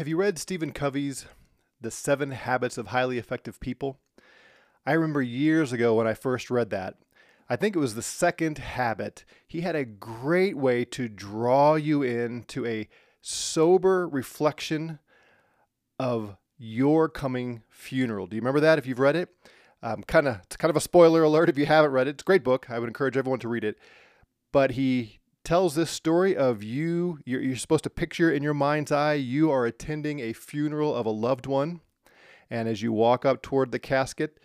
Have you read Stephen Covey's The Seven Habits of Highly Effective People? I remember years ago when I first read that. I think it was the second habit. He had a great way to draw you into a sober reflection of your coming funeral. Do you remember that if you've read it? Um, kind of, it's kind of a spoiler alert if you haven't read it. It's a great book. I would encourage everyone to read it. But he tells this story of you. You're, you're, supposed to picture in your mind's eye you are attending a funeral of a loved one. And as you walk up toward the casket,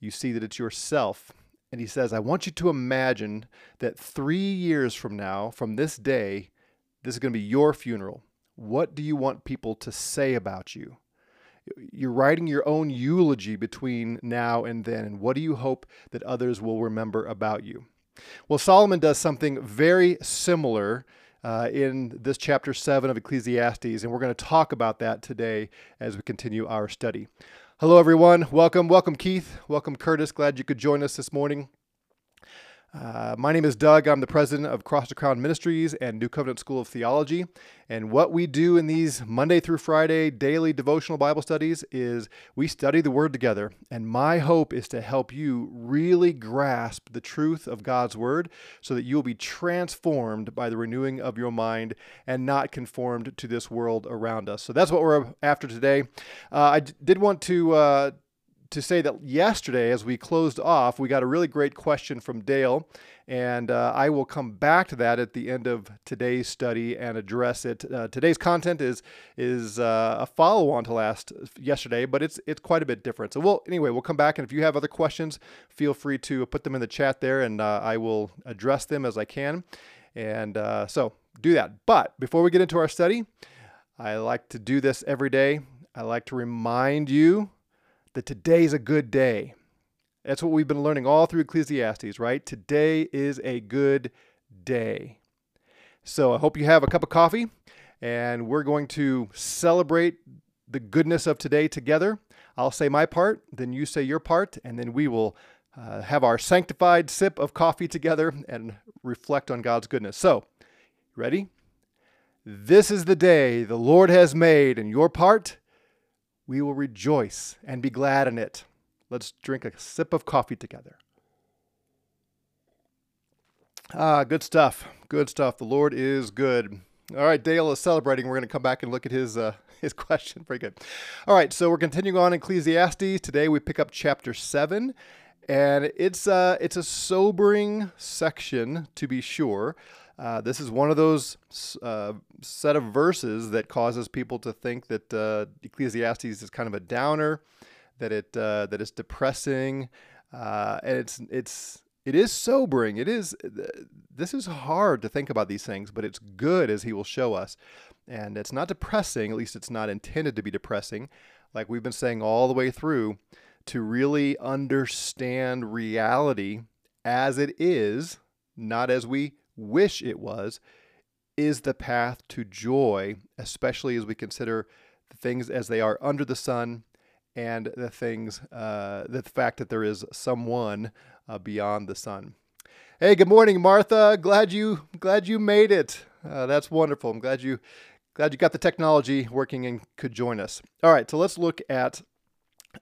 you see that it's yourself. And he says, I want you to imagine that three years from now, from this day, this is going to be your funeral. What do you want people to say about you? You're writing your own eulogy between now and then. And what do you hope that others will remember about you? Well, Solomon does something very similar uh, in this chapter 7 of Ecclesiastes, and we're going to talk about that today as we continue our study. Hello, everyone. Welcome. Welcome, Keith. Welcome, Curtis. Glad you could join us this morning. Uh, my name is Doug. I'm the president of Cross to Crown Ministries and New Covenant School of Theology. And what we do in these Monday through Friday daily devotional Bible studies is we study the Word together. And my hope is to help you really grasp the truth of God's Word so that you will be transformed by the renewing of your mind and not conformed to this world around us. So that's what we're after today. Uh, I d- did want to. Uh, to say that yesterday, as we closed off, we got a really great question from Dale, and uh, I will come back to that at the end of today's study and address it. Uh, today's content is is uh, a follow on to last yesterday, but it's it's quite a bit different. So we'll anyway we'll come back, and if you have other questions, feel free to put them in the chat there, and uh, I will address them as I can. And uh, so do that. But before we get into our study, I like to do this every day. I like to remind you that today's a good day. That's what we've been learning all through Ecclesiastes, right? Today is a good day. So I hope you have a cup of coffee and we're going to celebrate the goodness of today together. I'll say my part, then you say your part, and then we will uh, have our sanctified sip of coffee together and reflect on God's goodness. So, ready? This is the day the Lord has made, and your part we will rejoice and be glad in it. Let's drink a sip of coffee together. Ah, good stuff. Good stuff. The Lord is good. All right, Dale is celebrating. We're going to come back and look at his uh, his question. Very good. All right, so we're continuing on Ecclesiastes. Today we pick up chapter seven, and it's uh, it's a sobering section to be sure. Uh, this is one of those uh, set of verses that causes people to think that uh, Ecclesiastes is kind of a downer, that it uh, that it's depressing, uh, and it's it's it is sobering. It is this is hard to think about these things, but it's good as he will show us, and it's not depressing. At least it's not intended to be depressing, like we've been saying all the way through. To really understand reality as it is, not as we wish it was, is the path to joy, especially as we consider the things as they are under the sun and the things, uh, the fact that there is someone uh, beyond the sun. Hey, good morning, Martha. Glad you glad you made it. Uh, that's wonderful. I'm glad you glad you got the technology working and could join us. All right, so let's look at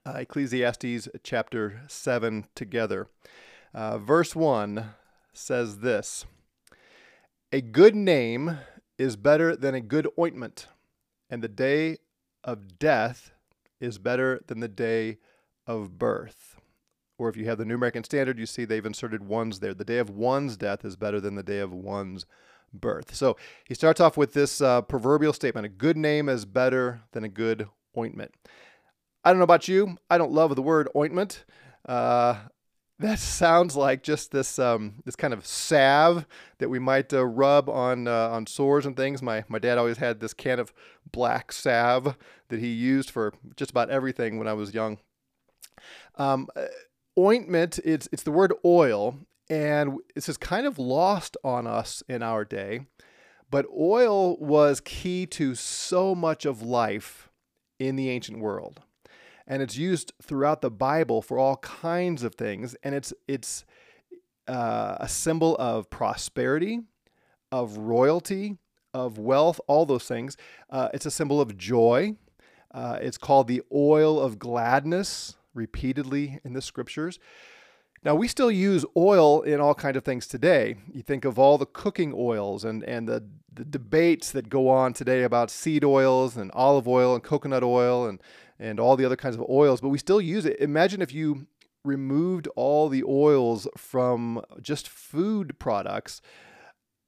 uh, Ecclesiastes chapter seven together. Uh, verse one says this. A good name is better than a good ointment, and the day of death is better than the day of birth. Or if you have the New American Standard, you see they've inserted ones there. The day of one's death is better than the day of one's birth. So he starts off with this uh, proverbial statement a good name is better than a good ointment. I don't know about you, I don't love the word ointment. Uh, that sounds like just this um, this kind of salve that we might uh, rub on uh, on sores and things. My my dad always had this can of black salve that he used for just about everything when I was young. Um, uh, ointment it's it's the word oil, and this is kind of lost on us in our day. But oil was key to so much of life in the ancient world and it's used throughout the Bible for all kinds of things, and it's it's uh, a symbol of prosperity, of royalty, of wealth, all those things. Uh, it's a symbol of joy. Uh, it's called the oil of gladness repeatedly in the scriptures. Now we still use oil in all kinds of things today. You think of all the cooking oils and and the, the debates that go on today about seed oils and olive oil and coconut oil and and all the other kinds of oils, but we still use it. Imagine if you removed all the oils from just food products,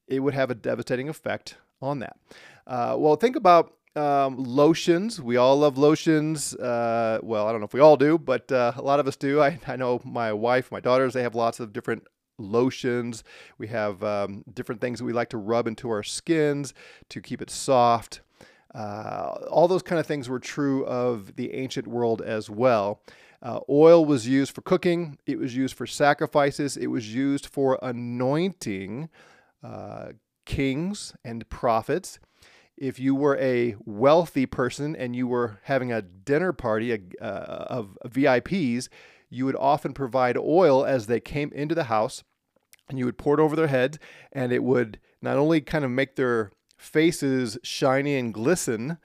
it would have a devastating effect on that. Uh, well, think about um, lotions. We all love lotions. Uh, well, I don't know if we all do, but uh, a lot of us do. I, I know my wife, my daughters, they have lots of different lotions. We have um, different things that we like to rub into our skins to keep it soft. Uh, all those kind of things were true of the ancient world as well. Uh, oil was used for cooking, it was used for sacrifices, it was used for anointing uh, kings and prophets. If you were a wealthy person and you were having a dinner party uh, of VIPs, you would often provide oil as they came into the house and you would pour it over their heads and it would not only kind of make their faces shiny and glisten,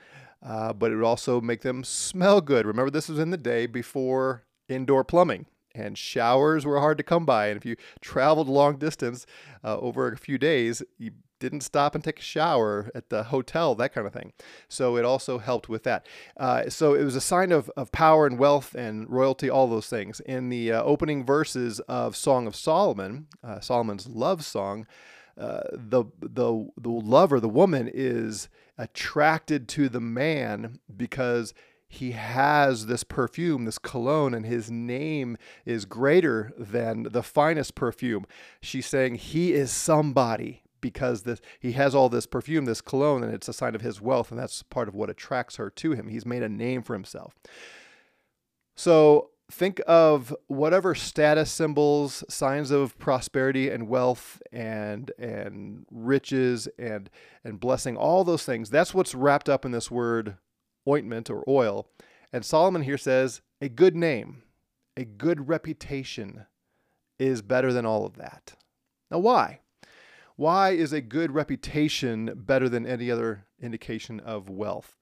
uh, but it would also make them smell good. Remember, this was in the day before indoor plumbing and showers were hard to come by. And if you traveled long distance uh, over a few days, you didn't stop and take a shower at the hotel, that kind of thing. So it also helped with that. Uh, so it was a sign of, of power and wealth and royalty, all those things. In the uh, opening verses of Song of Solomon, uh, Solomon's love song, uh, the the the lover, the woman, is attracted to the man because he has this perfume, this cologne, and his name is greater than the finest perfume. She's saying he is somebody because this, he has all this perfume, this cologne, and it's a sign of his wealth, and that's part of what attracts her to him. He's made a name for himself. So think of whatever status symbols, signs of prosperity and wealth and and riches and and blessing, all those things. That's what's wrapped up in this word ointment or oil. And Solomon here says a good name, a good reputation is better than all of that. Now why? Why is a good reputation better than any other indication of wealth?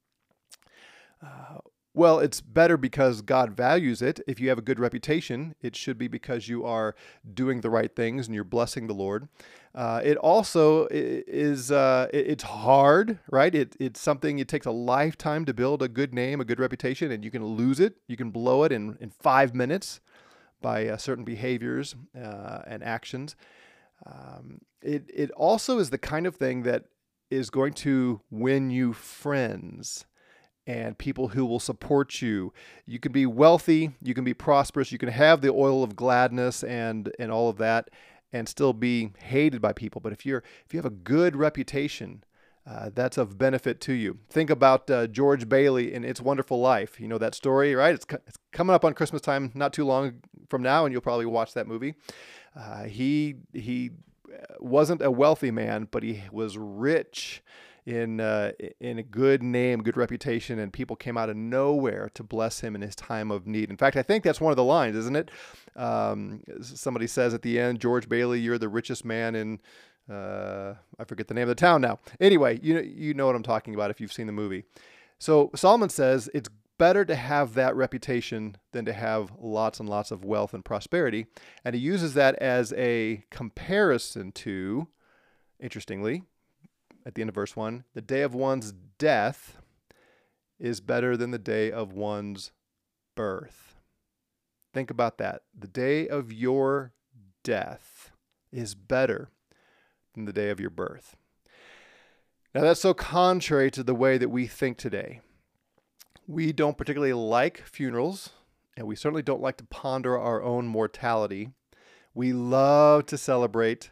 Uh, well, it's better because God values it. If you have a good reputation, it should be because you are doing the right things and you're blessing the Lord. Uh, it also is uh, it's hard, right? It, it's something it takes a lifetime to build a good name, a good reputation, and you can lose it. You can blow it in, in five minutes by uh, certain behaviors uh, and actions. Um, it it also is the kind of thing that is going to win you friends and people who will support you. You can be wealthy, you can be prosperous, you can have the oil of gladness and and all of that and still be hated by people. But if you're if you have a good reputation, uh, that's of benefit to you. Think about uh, George Bailey in It's Wonderful Life. You know that story, right? It's, it's coming up on Christmas time, not too long from now, and you'll probably watch that movie. Uh, he he wasn't a wealthy man, but he was rich in uh, in a good name, good reputation, and people came out of nowhere to bless him in his time of need. In fact, I think that's one of the lines, isn't it? Um, somebody says at the end, "George Bailey, you're the richest man in." Uh, I forget the name of the town now. Anyway, you know, you know what I'm talking about if you've seen the movie. So Solomon says it's better to have that reputation than to have lots and lots of wealth and prosperity. And he uses that as a comparison to, interestingly, at the end of verse 1, the day of one's death is better than the day of one's birth. Think about that. The day of your death is better than the day of your birth. Now, that's so contrary to the way that we think today. We don't particularly like funerals, and we certainly don't like to ponder our own mortality. We love to celebrate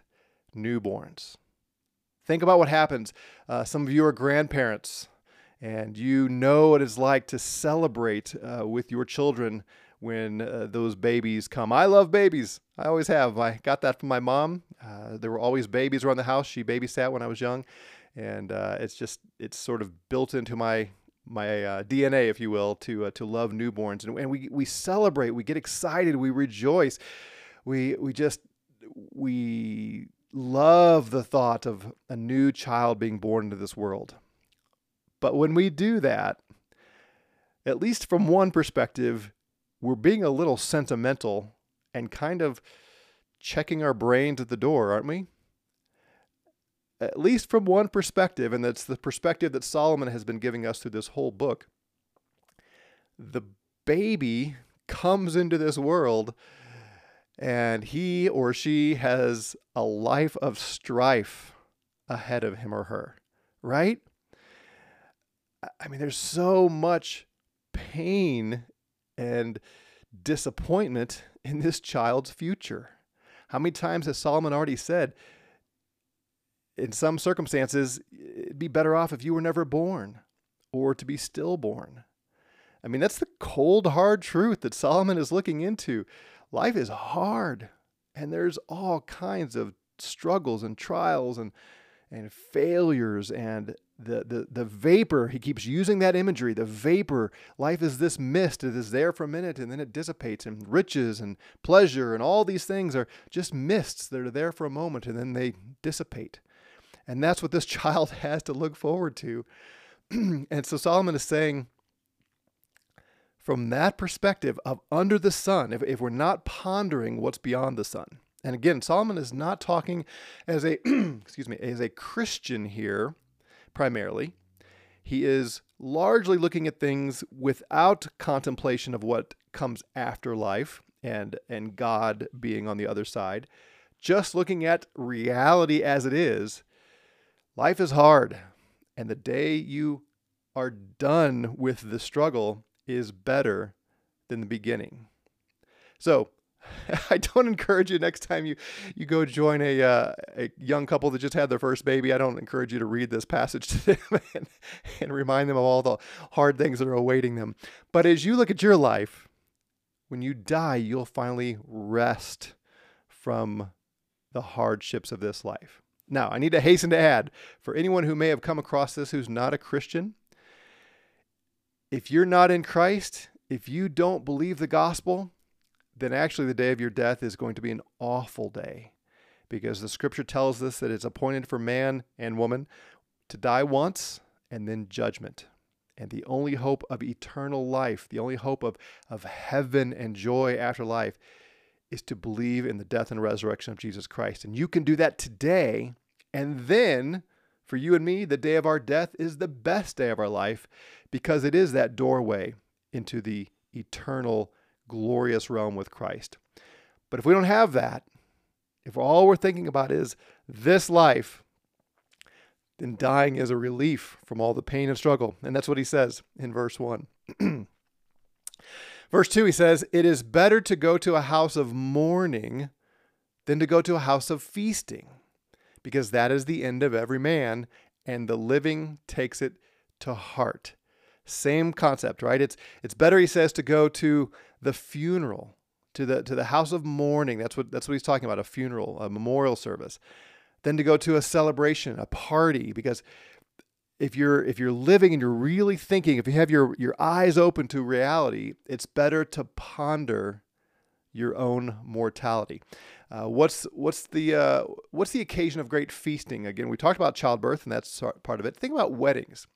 newborns. Think about what happens. Uh, some of you are grandparents, and you know what it's like to celebrate uh, with your children when uh, those babies come. I love babies. I always have. I got that from my mom. Uh, there were always babies around the house. She babysat when I was young, and uh, it's just it's sort of built into my my uh, DNA, if you will, to uh, to love newborns, and, and we we celebrate, we get excited, we rejoice, we we just we love the thought of a new child being born into this world. But when we do that, at least from one perspective, we're being a little sentimental and kind of checking our brains at the door, aren't we? At least from one perspective, and that's the perspective that Solomon has been giving us through this whole book. The baby comes into this world and he or she has a life of strife ahead of him or her, right? I mean, there's so much pain and disappointment in this child's future. How many times has Solomon already said, in some circumstances, it'd be better off if you were never born or to be stillborn? I mean, that's the cold, hard truth that Solomon is looking into. Life is hard, and there's all kinds of struggles and trials and and failures and the, the, the vapor, he keeps using that imagery. The vapor, life is this mist. It is there for a minute and then it dissipates. And riches and pleasure and all these things are just mists that are there for a moment and then they dissipate. And that's what this child has to look forward to. and so Solomon is saying, from that perspective of under the sun, if, if we're not pondering what's beyond the sun, and again, Solomon is not talking as a excuse me as a Christian here, primarily. He is largely looking at things without contemplation of what comes after life and and God being on the other side. Just looking at reality as it is. Life is hard, and the day you are done with the struggle is better than the beginning. So, I don't encourage you next time you, you go join a, uh, a young couple that just had their first baby. I don't encourage you to read this passage to them and, and remind them of all the hard things that are awaiting them. But as you look at your life, when you die, you'll finally rest from the hardships of this life. Now, I need to hasten to add for anyone who may have come across this who's not a Christian, if you're not in Christ, if you don't believe the gospel, then actually the day of your death is going to be an awful day because the scripture tells us that it's appointed for man and woman to die once and then judgment. And the only hope of eternal life, the only hope of, of heaven and joy after life, is to believe in the death and resurrection of Jesus Christ. And you can do that today. And then, for you and me, the day of our death is the best day of our life because it is that doorway into the eternal glorious realm with Christ. But if we don't have that, if all we're thinking about is this life, then dying is a relief from all the pain and struggle. And that's what he says in verse 1. verse 2, he says, It is better to go to a house of mourning than to go to a house of feasting, because that is the end of every man, and the living takes it to heart. Same concept, right? It's it's better, he says, to go to the funeral, to the to the house of mourning. That's what that's what he's talking about, a funeral, a memorial service, than to go to a celebration, a party, because if you're if you're living and you're really thinking, if you have your your eyes open to reality, it's better to ponder your own mortality. Uh, what's what's the uh, what's the occasion of great feasting? Again, we talked about childbirth, and that's part of it. Think about weddings.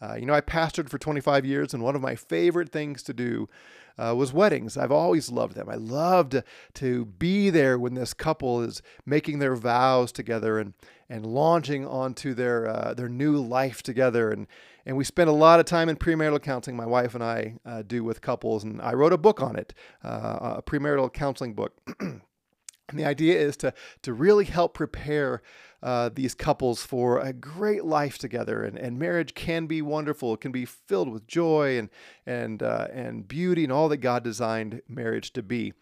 Uh, you know, I pastored for 25 years, and one of my favorite things to do uh, was weddings. I've always loved them. I loved to be there when this couple is making their vows together and and launching onto their uh, their new life together. And and we spend a lot of time in premarital counseling. My wife and I do with couples, and I wrote a book on it, a premarital counseling book. And the idea is to, to really help prepare uh, these couples for a great life together. And, and marriage can be wonderful. It can be filled with joy and, and, uh, and beauty and all that God designed marriage to be.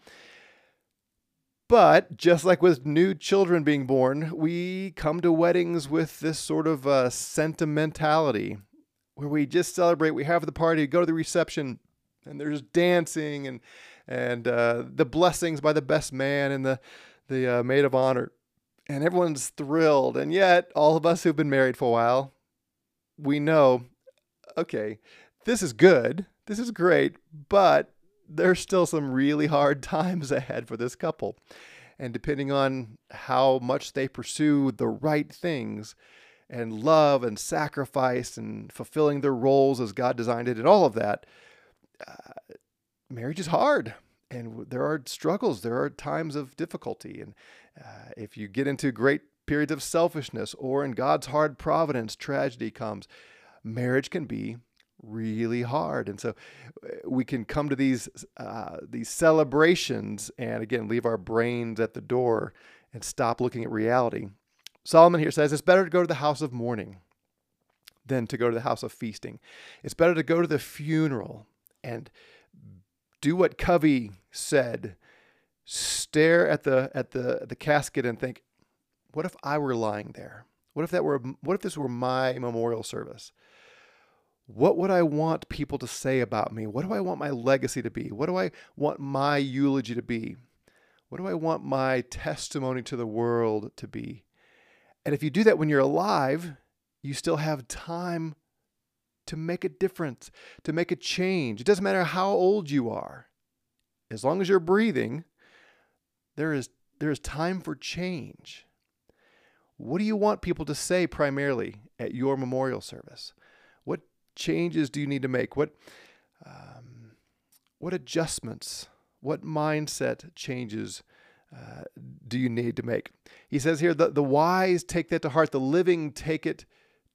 But just like with new children being born, we come to weddings with this sort of uh, sentimentality where we just celebrate, we have the party, go to the reception, and there's dancing and and uh, the blessings by the best man and the the uh, maid of honor, and everyone's thrilled. And yet, all of us who've been married for a while, we know, okay, this is good, this is great, but there's still some really hard times ahead for this couple. And depending on how much they pursue the right things and love and sacrifice and fulfilling their roles as God designed it and all of that, uh, marriage is hard. And there are struggles, there are times of difficulty. And uh, if you get into great periods of selfishness or in God's hard providence, tragedy comes, marriage can be really hard. And so uh, we can come to these uh, these celebrations and again leave our brains at the door and stop looking at reality. Solomon here says it's better to go to the house of mourning than to go to the house of feasting. It's better to go to the funeral and do what Covey said. Stare at the at the the casket and think, what if I were lying there? What if that were what if this were my memorial service? What would I want people to say about me? What do I want my legacy to be? What do I want my eulogy to be? What do I want my testimony to the world to be? And if you do that when you're alive, you still have time to make a difference, to make a change. It doesn't matter how old you are. As long as you're breathing, there is there is time for change. What do you want people to say primarily at your memorial service? What changes do you need to make? What um, what adjustments? What mindset changes uh, do you need to make? He says here, the, the wise take that to heart, the living take it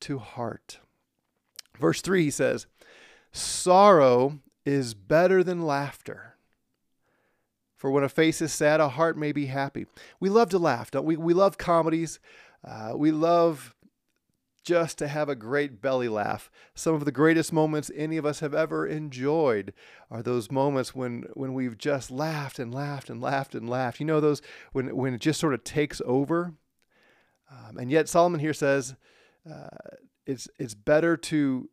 to heart. Verse 3, he says, Sorrow is better than laughter. For when a face is sad, a heart may be happy. We love to laugh, don't we? We love comedies. Uh, we love just to have a great belly laugh. Some of the greatest moments any of us have ever enjoyed are those moments when when we've just laughed and laughed and laughed and laughed. You know those when when it just sort of takes over. Um, and yet Solomon here says uh, it's it's better to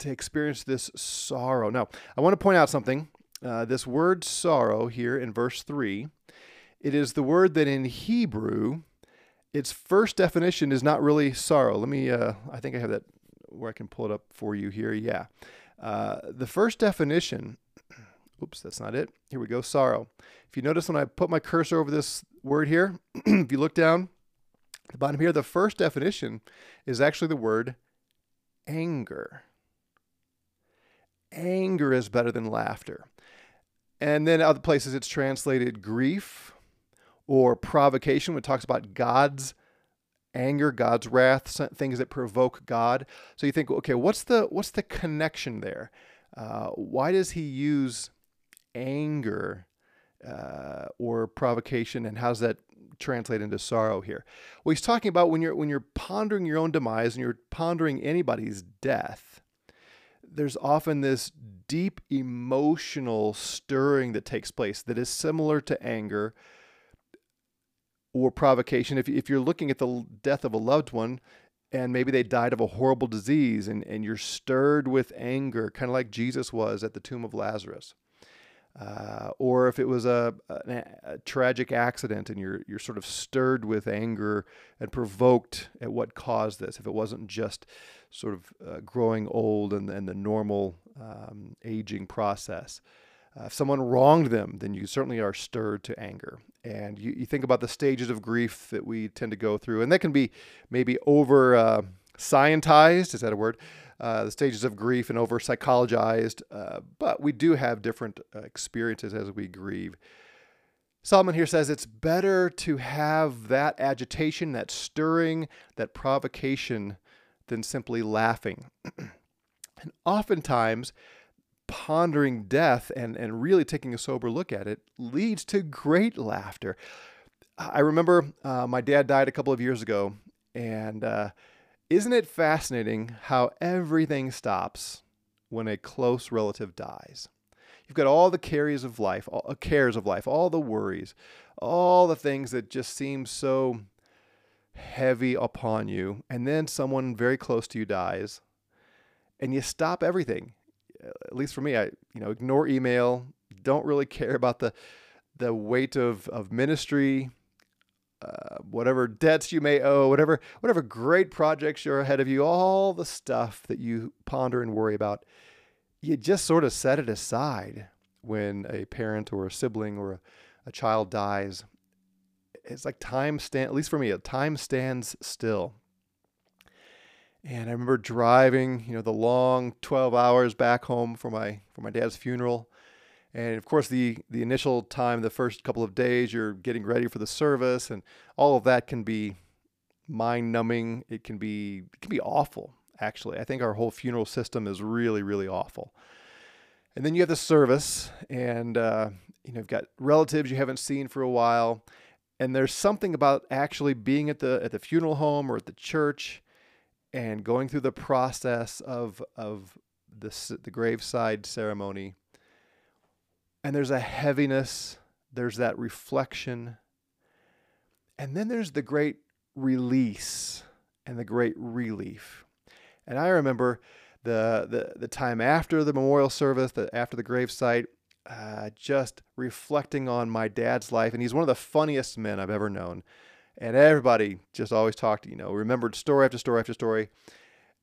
to experience this sorrow. Now I want to point out something. Uh, this word sorrow here in verse three, it is the word that in Hebrew its first definition is not really sorrow. Let me, uh, I think I have that where I can pull it up for you here. Yeah. Uh, the first definition, oops, that's not it. Here we go sorrow. If you notice when I put my cursor over this word here, if you look down the bottom here, the first definition is actually the word anger. Anger is better than laughter. And then other places it's translated grief or provocation when it talks about God's anger, God's wrath, things that provoke God. So you think, okay, what's the what's the connection there? Uh, why does he use anger uh, or provocation, and how's that translate into sorrow here? Well, he's talking about when you're when you're pondering your own demise and you're pondering anybody's death. There's often this deep emotional stirring that takes place that is similar to anger or provocation. If, if you're looking at the death of a loved one and maybe they died of a horrible disease and, and you're stirred with anger, kind of like Jesus was at the tomb of Lazarus. Uh, or if it was a, a, a, tragic accident and you're you're sort of stirred with anger and provoked at what caused this, if it wasn't just sort of uh, growing old and, and the normal um, aging process, uh, if someone wronged them, then you certainly are stirred to anger. And you, you think about the stages of grief that we tend to go through, and that can be maybe over uh, scientized, is that a word? Uh, the stages of grief and over psychologized, uh, but we do have different uh, experiences as we grieve. Solomon here says it's better to have that agitation, that stirring, that provocation than simply laughing. and oftentimes, pondering death and, and really taking a sober look at it leads to great laughter. I remember uh, my dad died a couple of years ago, and uh, isn't it fascinating how everything stops when a close relative dies? You've got all the cares of life, all, uh, cares of life, all the worries, all the things that just seem so heavy upon you, and then someone very close to you dies, and you stop everything at least for me, I you know ignore email. Don't really care about the the weight of of ministry, uh, whatever debts you may owe, whatever whatever great projects you're ahead of you, all the stuff that you ponder and worry about, you just sort of set it aside when a parent or a sibling or a, a child dies. it's like time stand at least for me, time stands still. And I remember driving, you know, the long 12 hours back home for my for my dad's funeral. And of course, the the initial time, the first couple of days, you're getting ready for the service, and all of that can be mind numbing. It can be it can be awful. Actually, I think our whole funeral system is really really awful. And then you have the service, and uh, you know you've got relatives you haven't seen for a while, and there's something about actually being at the at the funeral home or at the church and going through the process of of the the graveside ceremony. And there's a heaviness, there's that reflection. And then there's the great release and the great relief. And I remember the the, the time after the memorial service, the, after the gravesite, uh, just reflecting on my dad's life. And he's one of the funniest men I've ever known and everybody just always talked, you know, remembered story after story after story,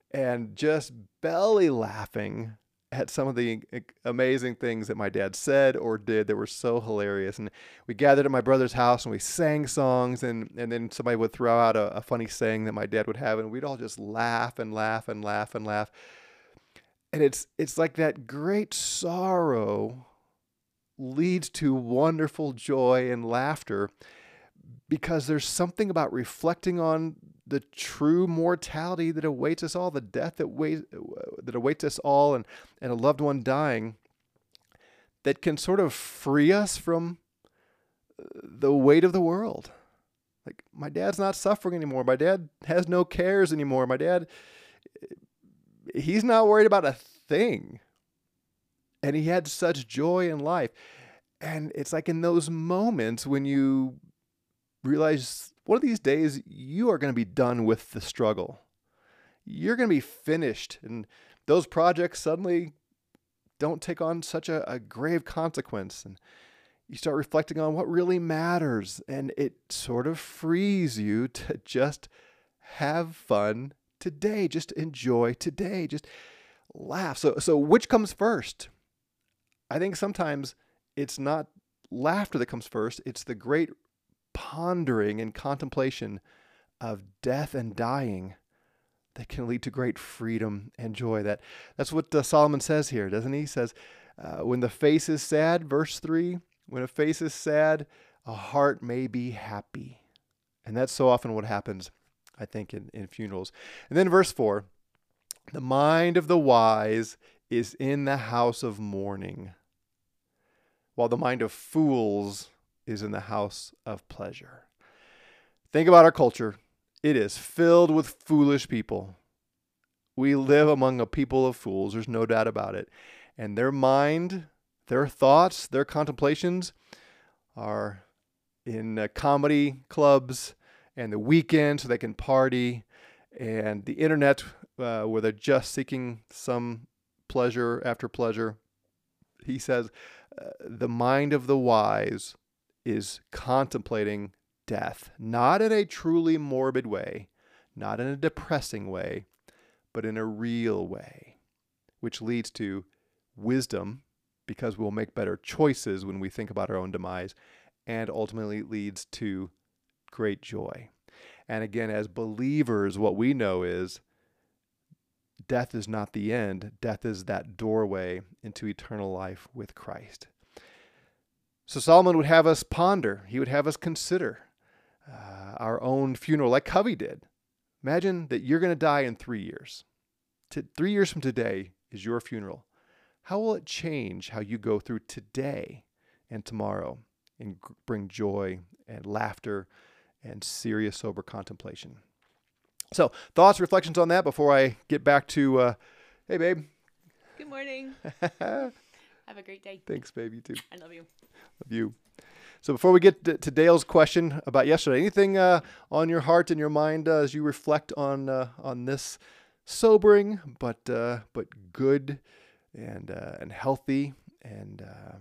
and just belly laughing at some of the amazing things that my dad said or did that were so hilarious. And we gathered at my brother's house and we sang songs, and, and then somebody would throw out a, a funny saying that my dad would have, and we'd all just laugh and laugh and laugh and laugh. And it's it's like that great sorrow leads to wonderful joy and laughter because there's something about reflecting on the true mortality that awaits us all, the death that, waits, that awaits us all, and, and a loved one dying, that can sort of free us from uh, the weight of the world. Like, my dad's not suffering anymore. My dad has no cares anymore. My dad, he's not worried about a thing. And he had such joy in life. And it's like in those moments when you realize one of these days you are going to be done with the struggle. You're going to be finished, and those projects suddenly don't take on such a, a grave consequence. And you start reflecting on what really matters, and it sort of frees you to just have fun today, just enjoy today, just laugh. So, so which comes first? I think sometimes it's not laughter that comes first, it's the great pondering and contemplation of death and dying that can lead to great freedom and joy. That that's what uh, Solomon says here, doesn't he? He says, uh, "When the face is sad," verse three. When a face is sad, a heart may be happy, and that's so often what happens, I think, in, in funerals. And then verse four, the mind of the wise is in the house of mourning, while the mind of fools is in the house of pleasure. Think about our culture. It is filled with foolish people. We live among a people of fools, there's no doubt about it. And their mind, their thoughts, their contemplations are in uh, comedy clubs and the weekend so they can party and the internet uh, where they're just seeking some pleasure after pleasure. He says, uh, the mind of the wise is contemplating death, not in a truly morbid way, not in a depressing way, but in a real way, which leads to wisdom because we'll make better choices when we think about our own demise, and ultimately leads to great joy. And again, as believers, what we know is death is not the end, death is that doorway into eternal life with Christ. So Solomon would have us ponder, he would have us consider uh, our own funeral, like Covey did. Imagine that you're going to die in three years. T- three years from today is your funeral. How will it change how you go through today and tomorrow and g- bring joy and laughter and serious, sober contemplation? So, thoughts, reflections on that before I get back to, uh, hey, babe. Good morning. Have a great day. Thanks, babe. You too. I love you. Love you. So before we get to, to Dale's question about yesterday, anything uh, on your heart and your mind uh, as you reflect on uh, on this sobering but uh, but good and uh, and healthy and uh,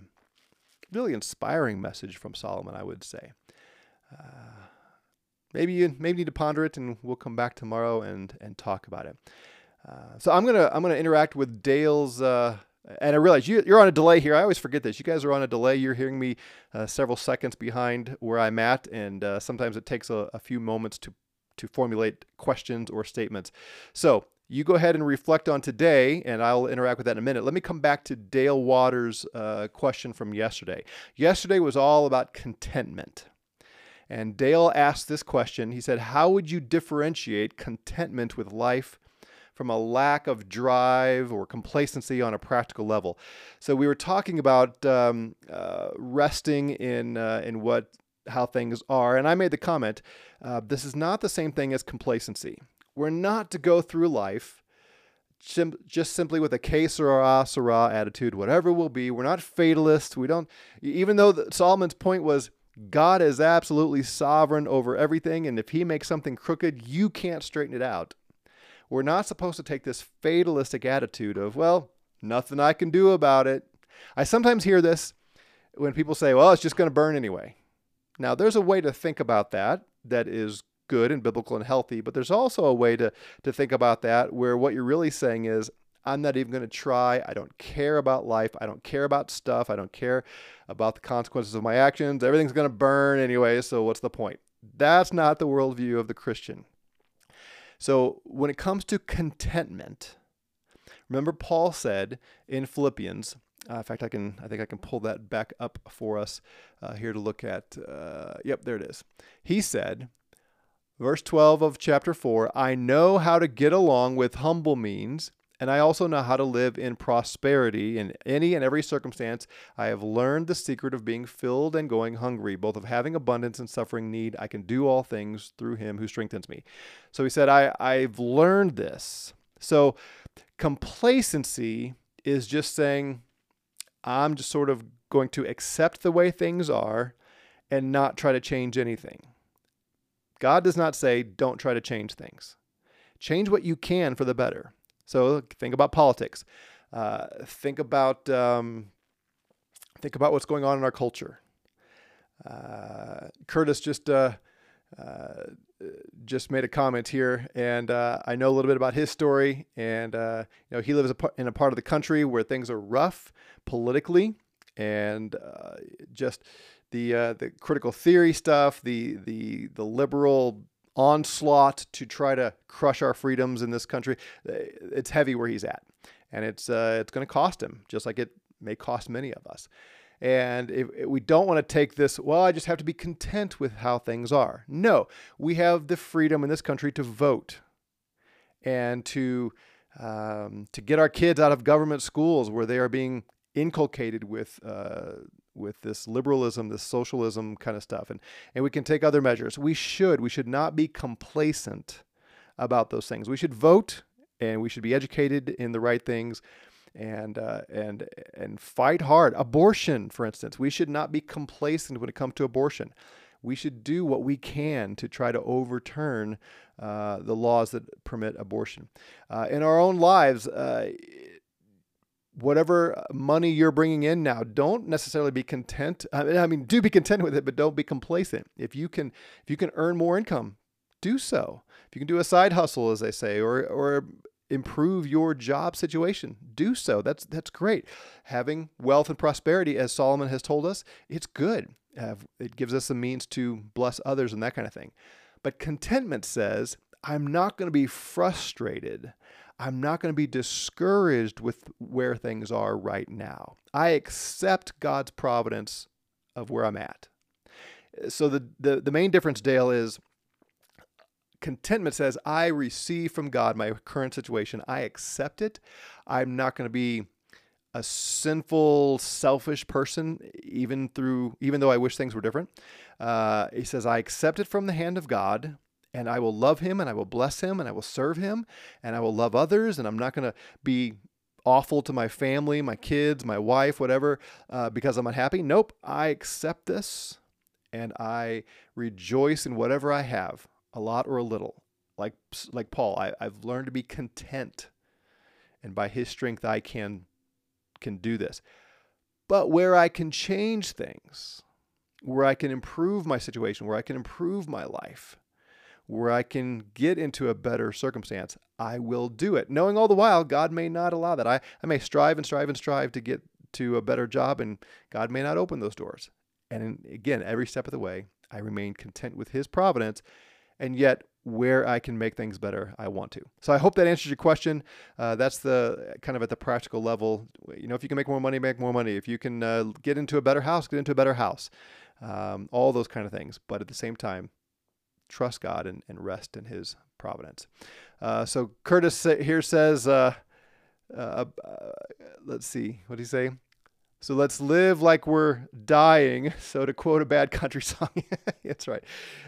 really inspiring message from Solomon, I would say. maybe you maybe need to ponder it, and we'll come back tomorrow and and talk about it. so I'm gonna I'm gonna interact with Dale's And I realize you, you're on a delay here. I always forget this. You guys are on a delay. You're hearing me uh, several seconds behind where I'm at, and uh, sometimes it takes a, a few moments to to formulate questions or statements. So you go ahead and reflect on today, and I'll interact with that in a minute. Let me come back to Dale Waters' uh, question from yesterday. Yesterday was all about contentment. And Dale asked this question. He said, How would you differentiate contentment with life from a lack of drive or complacency on a practical level? So we were talking about um, uh, resting in, uh, in what how things are. And I made the comment uh, this is not the same thing as complacency. We're not to go through life just simply with a que sera attitude, whatever will be. We're not fatalists. We don't, even though the, Solomon's point was God is absolutely sovereign over everything. And if he makes something crooked, you can't straighten it out. We're not supposed to take this fatalistic attitude of, well, nothing I can do about it. I sometimes hear this when people say, well, it's just going to burn anyway. Now, there's a way to think about that that is good and biblical and healthy, but there's also a way to, to think about that where what you're really saying is, I'm not even going to try. I don't care about life. I don't care about stuff. I don't care about the consequences of my actions. Everything's going to burn anyway, so what's the point? That's not the worldview of the Christian. So when it comes to contentment, remember Paul said in Philippians, uh, in fact, I can I think I can pull that back up for us uh, here to look at. Uh, yep, there it is. He said, verse 12 of chapter 4 I know how to get along with humble means, and I also know how to live in prosperity in any and every circumstance. I have learned the secret of being filled and going hungry, both of having abundance and suffering need. I can do all things through him who strengthens me. So he said, I, I've learned this. So complacency is just saying, I'm just sort of going to accept the way things are and not try to change anything. God does not say, don't try to change things. Change what you can for the better. So think about politics. Uh, think about um, think about what's going on in our culture. Uh, Curtis just uh, uh just made a comment here, and uh, I know a little bit about his story. And uh, you know, he lives in a part of the country where things are rough politically, and just the the critical theory stuff, the the the liberal onslaught to try to crush our freedoms in this country. It's heavy where he's at, and it's uh, it's going to cost him, just like it may cost many of us. And if, if we don't want to take this, well, I just have to be content with how things are. No, we have the freedom in this country to vote and to um, to get our kids out of government schools where they are being inculcated with uh, with this liberalism, this socialism kind of stuff, and and we can take other measures. We should we should not be complacent about those things. We should vote and we should be educated in the right things and uh, and and fight hard. Abortion, for instance, we should not be complacent when it comes to abortion. We should do what we can to try to overturn uh, the laws that permit abortion. Uh, in our own lives, uh, whatever money you're bringing in now, don't necessarily be content. I mean, do be content with it, but don't be complacent. If you can, if you can earn more income, do so. If you can do a side hustle, as they say, or or improve your job situation, do so. That's that's great. Having wealth and prosperity, as Solomon has told us, it's good. Uh, it gives us the means to bless others and that kind of thing. But contentment says, I'm not going to be frustrated. I'm not going to be discouraged with where things are right now. I accept God's providence of where I'm at. So the, the, the main difference, Dale, is contentment says, I receive from God my current situation. I accept it. I'm not going to be a sinful, selfish person, even through, even though I wish things were different. Uh, he says, I accept it from the hand of God, and I will love Him, and I will bless Him, and I will serve Him, and I will love others, and I'm not going to be awful to my family, my kids, my wife, whatever, uh, because I'm unhappy. Nope, I accept this, and I rejoice in whatever I have a lot or a little. Like like Paul, I, I've learned to be content, and by His strength I can can do this. But where I can change things, where I can improve my situation, where I can improve my life, where I can get into a better circumstance, I will do it. Knowing all the while, God may not allow that. I, I may strive and strive and strive to get to a better job, and God may not open those doors. And again, every step of the way, I remain content with His providence. And yet, where I can make things better, I want to. So I hope that answers your question. Uh, that's the kind of at the practical level. You know, if you can make more money, make more money. If you can uh, get into a better house, get into a better house. Um, all those kind of things. But at the same time, trust God and, and rest in His providence. Uh, so Curtis here says, uh, uh, uh, let's see, what did he say? So let's live like we're dying. So to quote a bad country song, that's right.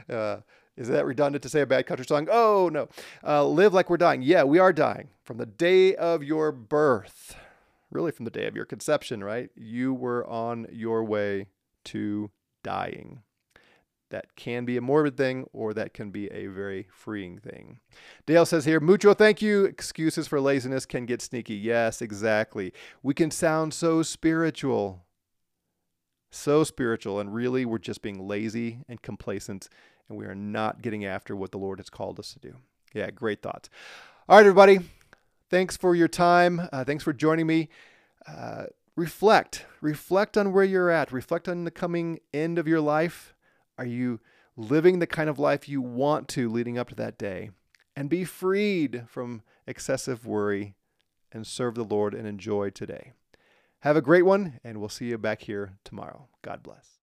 Uh, is that redundant to say a bad country song? Oh, no. Uh, live like we're dying. Yeah, we are dying from the day of your birth, really from the day of your conception, right? You were on your way to dying. That can be a morbid thing or that can be a very freeing thing. Dale says here, Mucho, thank you. Excuses for laziness can get sneaky. Yes, exactly. We can sound so spiritual, so spiritual, and really we're just being lazy and complacent and we are not getting after what the Lord has called us to do. Yeah, great thoughts. All right, everybody. Thanks for your time. Uh, thanks for joining me. Uh, reflect. Reflect on where you're at. Reflect on the coming end of your life. Are you living the kind of life you want to leading up to that day? And be freed from excessive worry and serve the Lord and enjoy today. Have a great one, and we'll see you back here tomorrow. God bless.